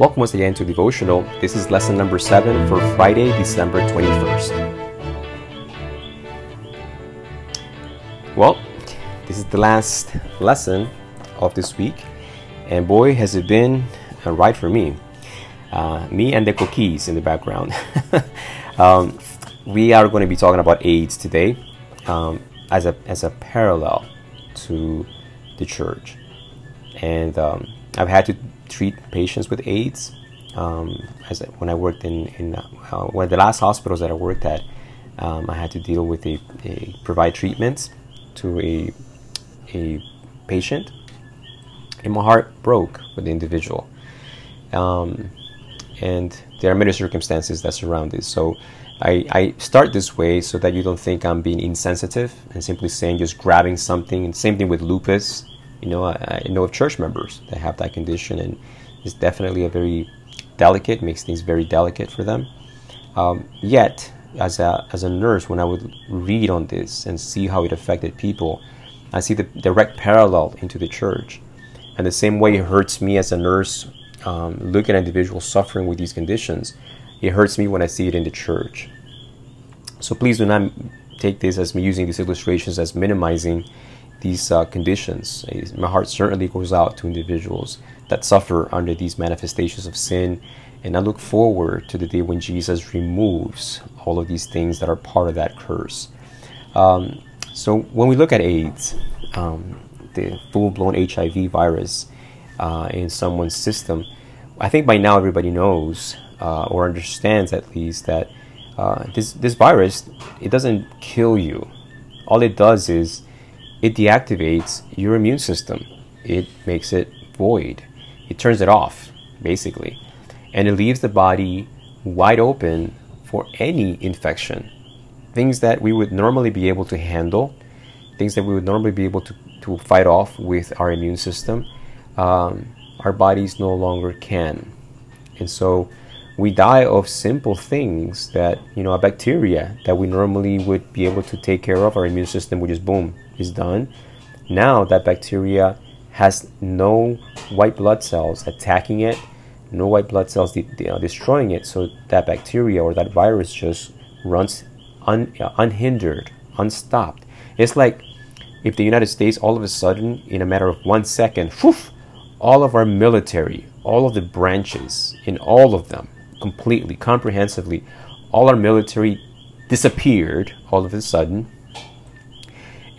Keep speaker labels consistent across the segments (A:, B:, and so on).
A: Welcome once again to Devotional. This is lesson number 7 for Friday, December 21st. Well, this is the last lesson of this week, and boy, has it been a ride for me. Uh, me and the cookies in the background. um, we are going to be talking about AIDS today um, as, a, as a parallel to the church. And um, I've had to treat patients with AIDS. Um, as when I worked in, in uh, one of the last hospitals that I worked at, um, I had to deal with a, a, provide treatments to a a patient, and my heart broke with the individual. Um, and there are many circumstances that surround this. So I, I start this way so that you don't think I'm being insensitive and simply saying just grabbing something. And same thing with lupus. You know, I, I know of church members that have that condition, and it's definitely a very delicate, makes things very delicate for them. Um, yet, as a, as a nurse, when I would read on this and see how it affected people, I see the direct parallel into the church. And the same way it hurts me as a nurse um, looking at individuals suffering with these conditions, it hurts me when I see it in the church. So please do not take this as me using these illustrations as minimizing these uh, conditions. My heart certainly goes out to individuals that suffer under these manifestations of sin. And I look forward to the day when Jesus removes all of these things that are part of that curse. Um, so when we look at AIDS, um, the full-blown HIV virus uh, in someone's system, I think by now everybody knows uh, or understands at least that uh, this this virus it doesn't kill you. All it does is it deactivates your immune system. It makes it void. It turns it off, basically. And it leaves the body wide open for any infection. Things that we would normally be able to handle, things that we would normally be able to, to fight off with our immune system, um, our bodies no longer can. And so we die of simple things that, you know, a bacteria that we normally would be able to take care of, our immune system would just boom, is done. Now that bacteria has no white blood cells attacking it, no white blood cells de- de- uh, destroying it, so that bacteria or that virus just runs un- uh, unhindered, unstopped. It's like if the United States all of a sudden, in a matter of one second, whew, all of our military, all of the branches, in all of them, completely, comprehensively, all our military disappeared all of a sudden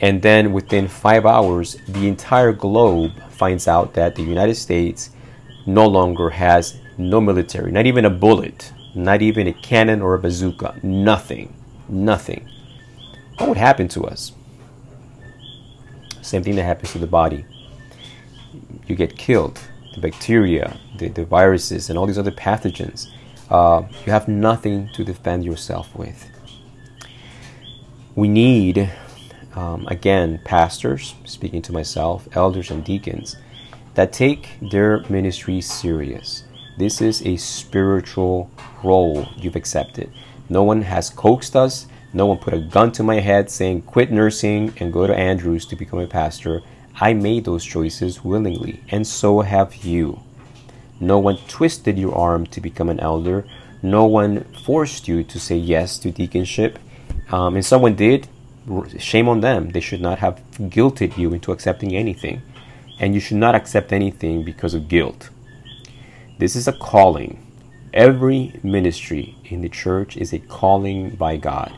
A: and then within five hours, the entire globe finds out that the United States no longer has no military, not even a bullet, not even a cannon or a bazooka, nothing, nothing. What would happen to us? Same thing that happens to the body. You get killed. The bacteria, the, the viruses, and all these other pathogens. Uh, you have nothing to defend yourself with. We need um, again, pastors, speaking to myself, elders, and deacons, that take their ministry serious. This is a spiritual role you've accepted. No one has coaxed us. No one put a gun to my head saying, quit nursing and go to Andrews to become a pastor. I made those choices willingly, and so have you. No one twisted your arm to become an elder. No one forced you to say yes to deaconship. Um, and someone did, shame on them. They should not have guilted you into accepting anything. And you should not accept anything because of guilt. This is a calling. Every ministry in the church is a calling by God.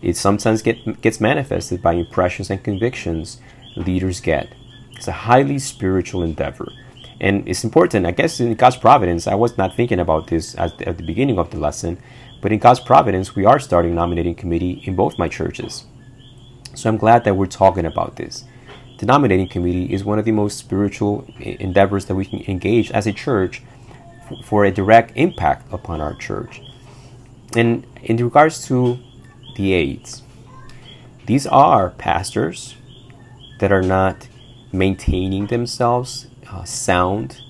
A: It sometimes get, gets manifested by impressions and convictions leaders get. It's a highly spiritual endeavor. And it's important, I guess, in God's providence. I was not thinking about this at the, at the beginning of the lesson, but in God's providence, we are starting nominating committee in both my churches. So I'm glad that we're talking about this. The nominating committee is one of the most spiritual endeavors that we can engage as a church for a direct impact upon our church. And in regards to the AIDS, these are pastors that are not maintaining themselves uh, sound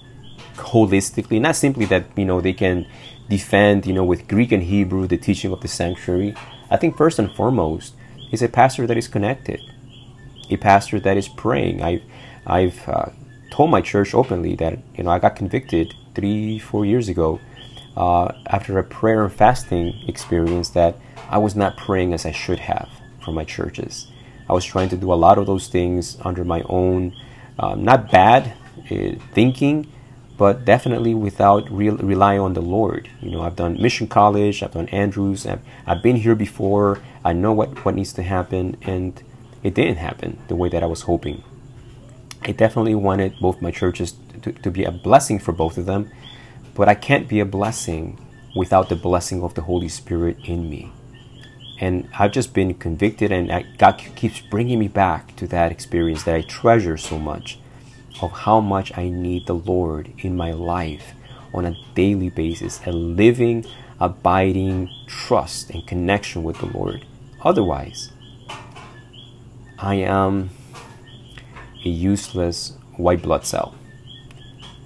A: holistically not simply that you know they can defend you know with greek and hebrew the teaching of the sanctuary i think first and foremost is a pastor that is connected, a pastor that is praying. I've, I've uh, told my church openly that you know I got convicted three, four years ago, uh, after a prayer and fasting experience, that I was not praying as I should have for my churches. I was trying to do a lot of those things under my own, um, not bad Uh, thinking, but definitely without re- relying on the Lord. You know, I've done Mission College, I've done Andrews, I've, I've been here before, I know what, what needs to happen, and it didn't happen the way that I was hoping. I definitely wanted both my churches to, to be a blessing for both of them, but I can't be a blessing without the blessing of the Holy Spirit in me. And I've just been convicted, and God keeps bringing me back to that experience that I treasure so much of how much I need the Lord in my life on a daily basis, a living, abiding trust and connection with the Lord. Otherwise, I am a useless white blood cell,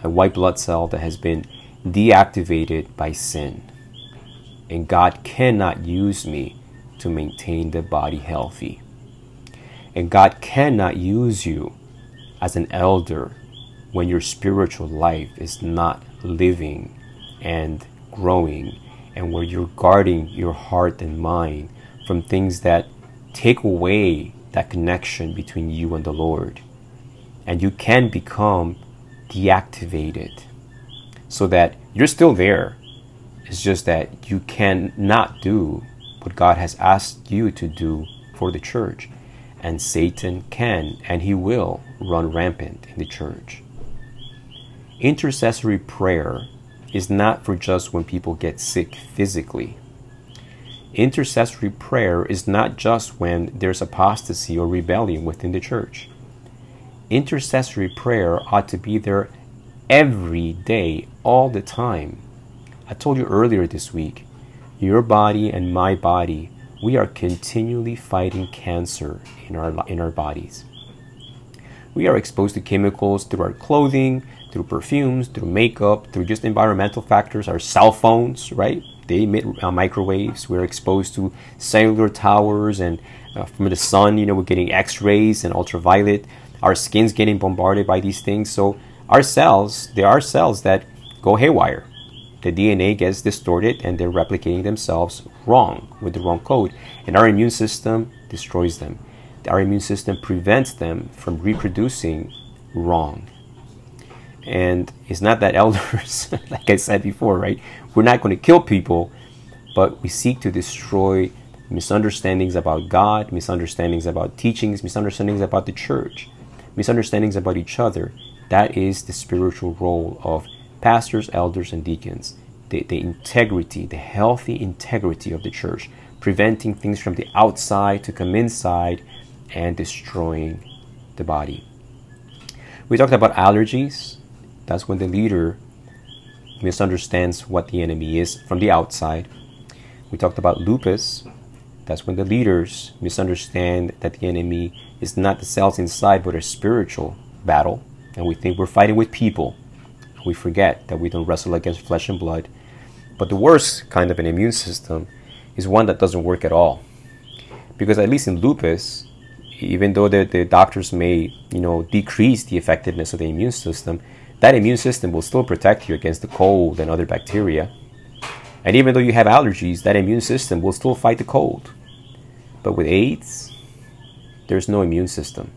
A: a white blood cell that has been deactivated by sin. And God cannot use me to maintain the body healthy. And God cannot use you as an elder when your spiritual life is not living and growing and where you're guarding your heart and mind from things that take away that connection between you and the Lord. And you can become deactivated so that you're still there. It's just that you cannot do what God has asked you to do for the church. And Satan can and he will run rampant in the church. Intercessory prayer is not for just when people get sick physically. Intercessory prayer is not just when there's apostasy or rebellion within the church. Intercessory prayer ought to be there every day, all the time. I told you earlier this week, your body and my body, we are continually fighting cancer in our, in our bodies. We are exposed to chemicals through our clothing, through perfumes, through makeup, through just environmental factors, our cell phones, right? They emit uh, microwaves. We're exposed to cellular towers and uh, from the sun, you know, we're getting x rays and ultraviolet. Our skin's getting bombarded by these things. So, our cells, there are cells that go haywire. The DNA gets distorted and they're replicating themselves wrong with the wrong code. And our immune system destroys them. Our immune system prevents them from reproducing wrong. And it's not that elders, like I said before, right? We're not going to kill people, but we seek to destroy misunderstandings about God, misunderstandings about teachings, misunderstandings about the church, misunderstandings about each other. That is the spiritual role of pastors, elders, and deacons. The, the integrity, the healthy integrity of the church, preventing things from the outside to come inside and destroying the body. We talked about allergies. That's when the leader misunderstands what the enemy is from the outside. We talked about lupus. That's when the leaders misunderstand that the enemy is not the cells inside but a spiritual battle. And we think we're fighting with people. We forget that we don't wrestle against flesh and blood. But the worst kind of an immune system is one that doesn't work at all. Because at least in lupus, even though the, the doctors may, you know, decrease the effectiveness of the immune system, that immune system will still protect you against the cold and other bacteria. And even though you have allergies, that immune system will still fight the cold. But with AIDS, there's no immune system.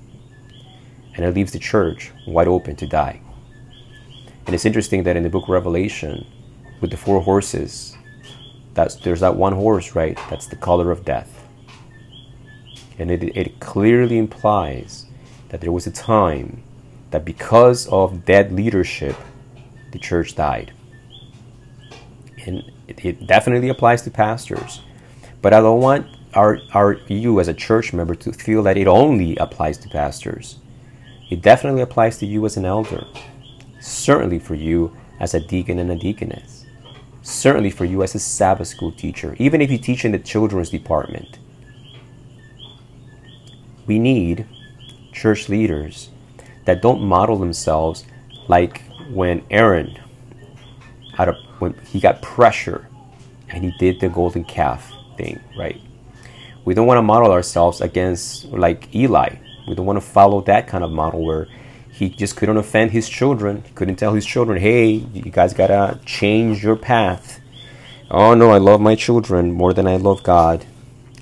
A: And it leaves the church wide open to die. And it's interesting that in the book Revelation, with the four horses, that's, there's that one horse, right? That's the color of death. And it, it clearly implies that there was a time that because of dead leadership, the church died. And it, it definitely applies to pastors. But I don't want our, our you as a church member to feel that it only applies to pastors. It definitely applies to you as an elder. Certainly for you as a deacon and a deaconess. Certainly for you as a Sabbath school teacher, even if you teach in the children's department. We need church leaders that don't model themselves like when Aaron out of when he got pressure and he did the golden calf thing, right? We don't want to model ourselves against like Eli. We don't want to follow that kind of model where he just couldn't offend his children. He couldn't tell his children, hey, you guys gotta change your path. Oh no, I love my children more than I love God.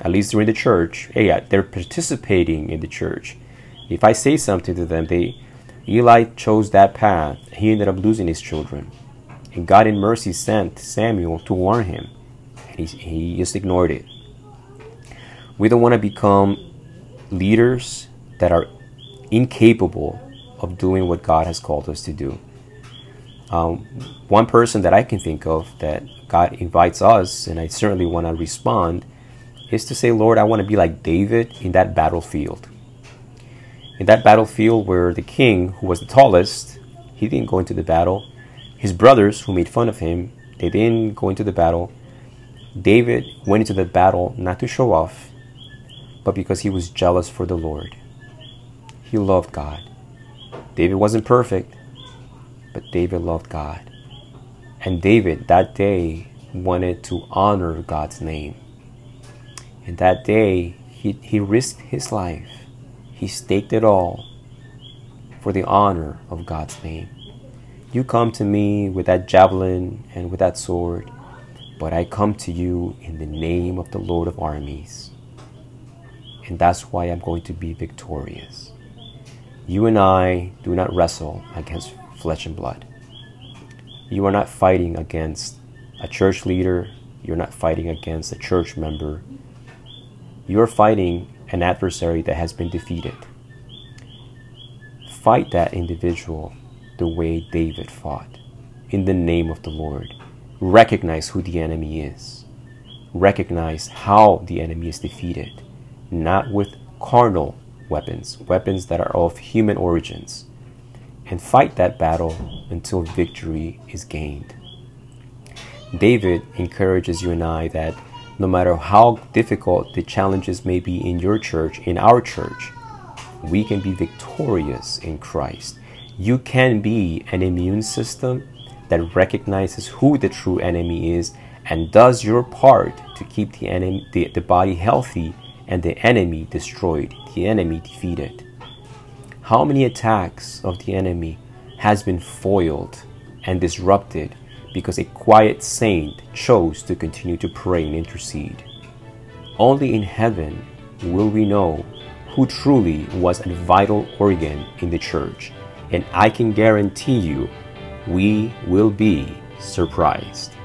A: At least they're in the church. Hey, uh, they're participating in the church. If I say something to them, they Eli chose that path. He ended up losing his children. And God in mercy sent Samuel to warn him. And he, he just ignored it. We don't want to become leaders that are incapable of doing what God has called us to do. Um, one person that I can think of that God invites us, and I certainly want to respond, is to say, Lord, I want to be like David in that battlefield. In that battlefield where the king, who was the tallest, he didn't go into the battle. His brothers, who made fun of him, they didn't go into the battle. David went into the battle not to show off, but because he was jealous for the Lord. He loved God. David wasn't perfect, but David loved God. And David that day wanted to honor God's name. And that day, he, he risked his life. He staked it all for the honor of God's name. You come to me with that javelin and with that sword, but I come to you in the name of the Lord of armies. And that's why I'm going to be victorious. You and I do not wrestle against flesh and blood. You are not fighting against a church leader. You're not fighting against a church member. You're fighting an adversary that has been defeated. Fight that individual the way David fought in the name of the Lord. Recognize who the enemy is. Recognize how the enemy is defeated, not with carnal weapons, weapons that are of human origins, and fight that battle until victory is gained. David encourages you and I that no matter how difficult the challenges may be in your church, in our church, we can be victorious in Christ. You can be an immune system that recognizes who the true enemy is and does your part to keep the enemy the, the body healthy and the enemy destroyed, the enemy defeated. How many attacks of the enemy has been foiled and disrupted because a quiet saint chose to continue to pray and intercede. Only in heaven will we know who truly was a vital organ in the church, and I can guarantee you we will be surprised.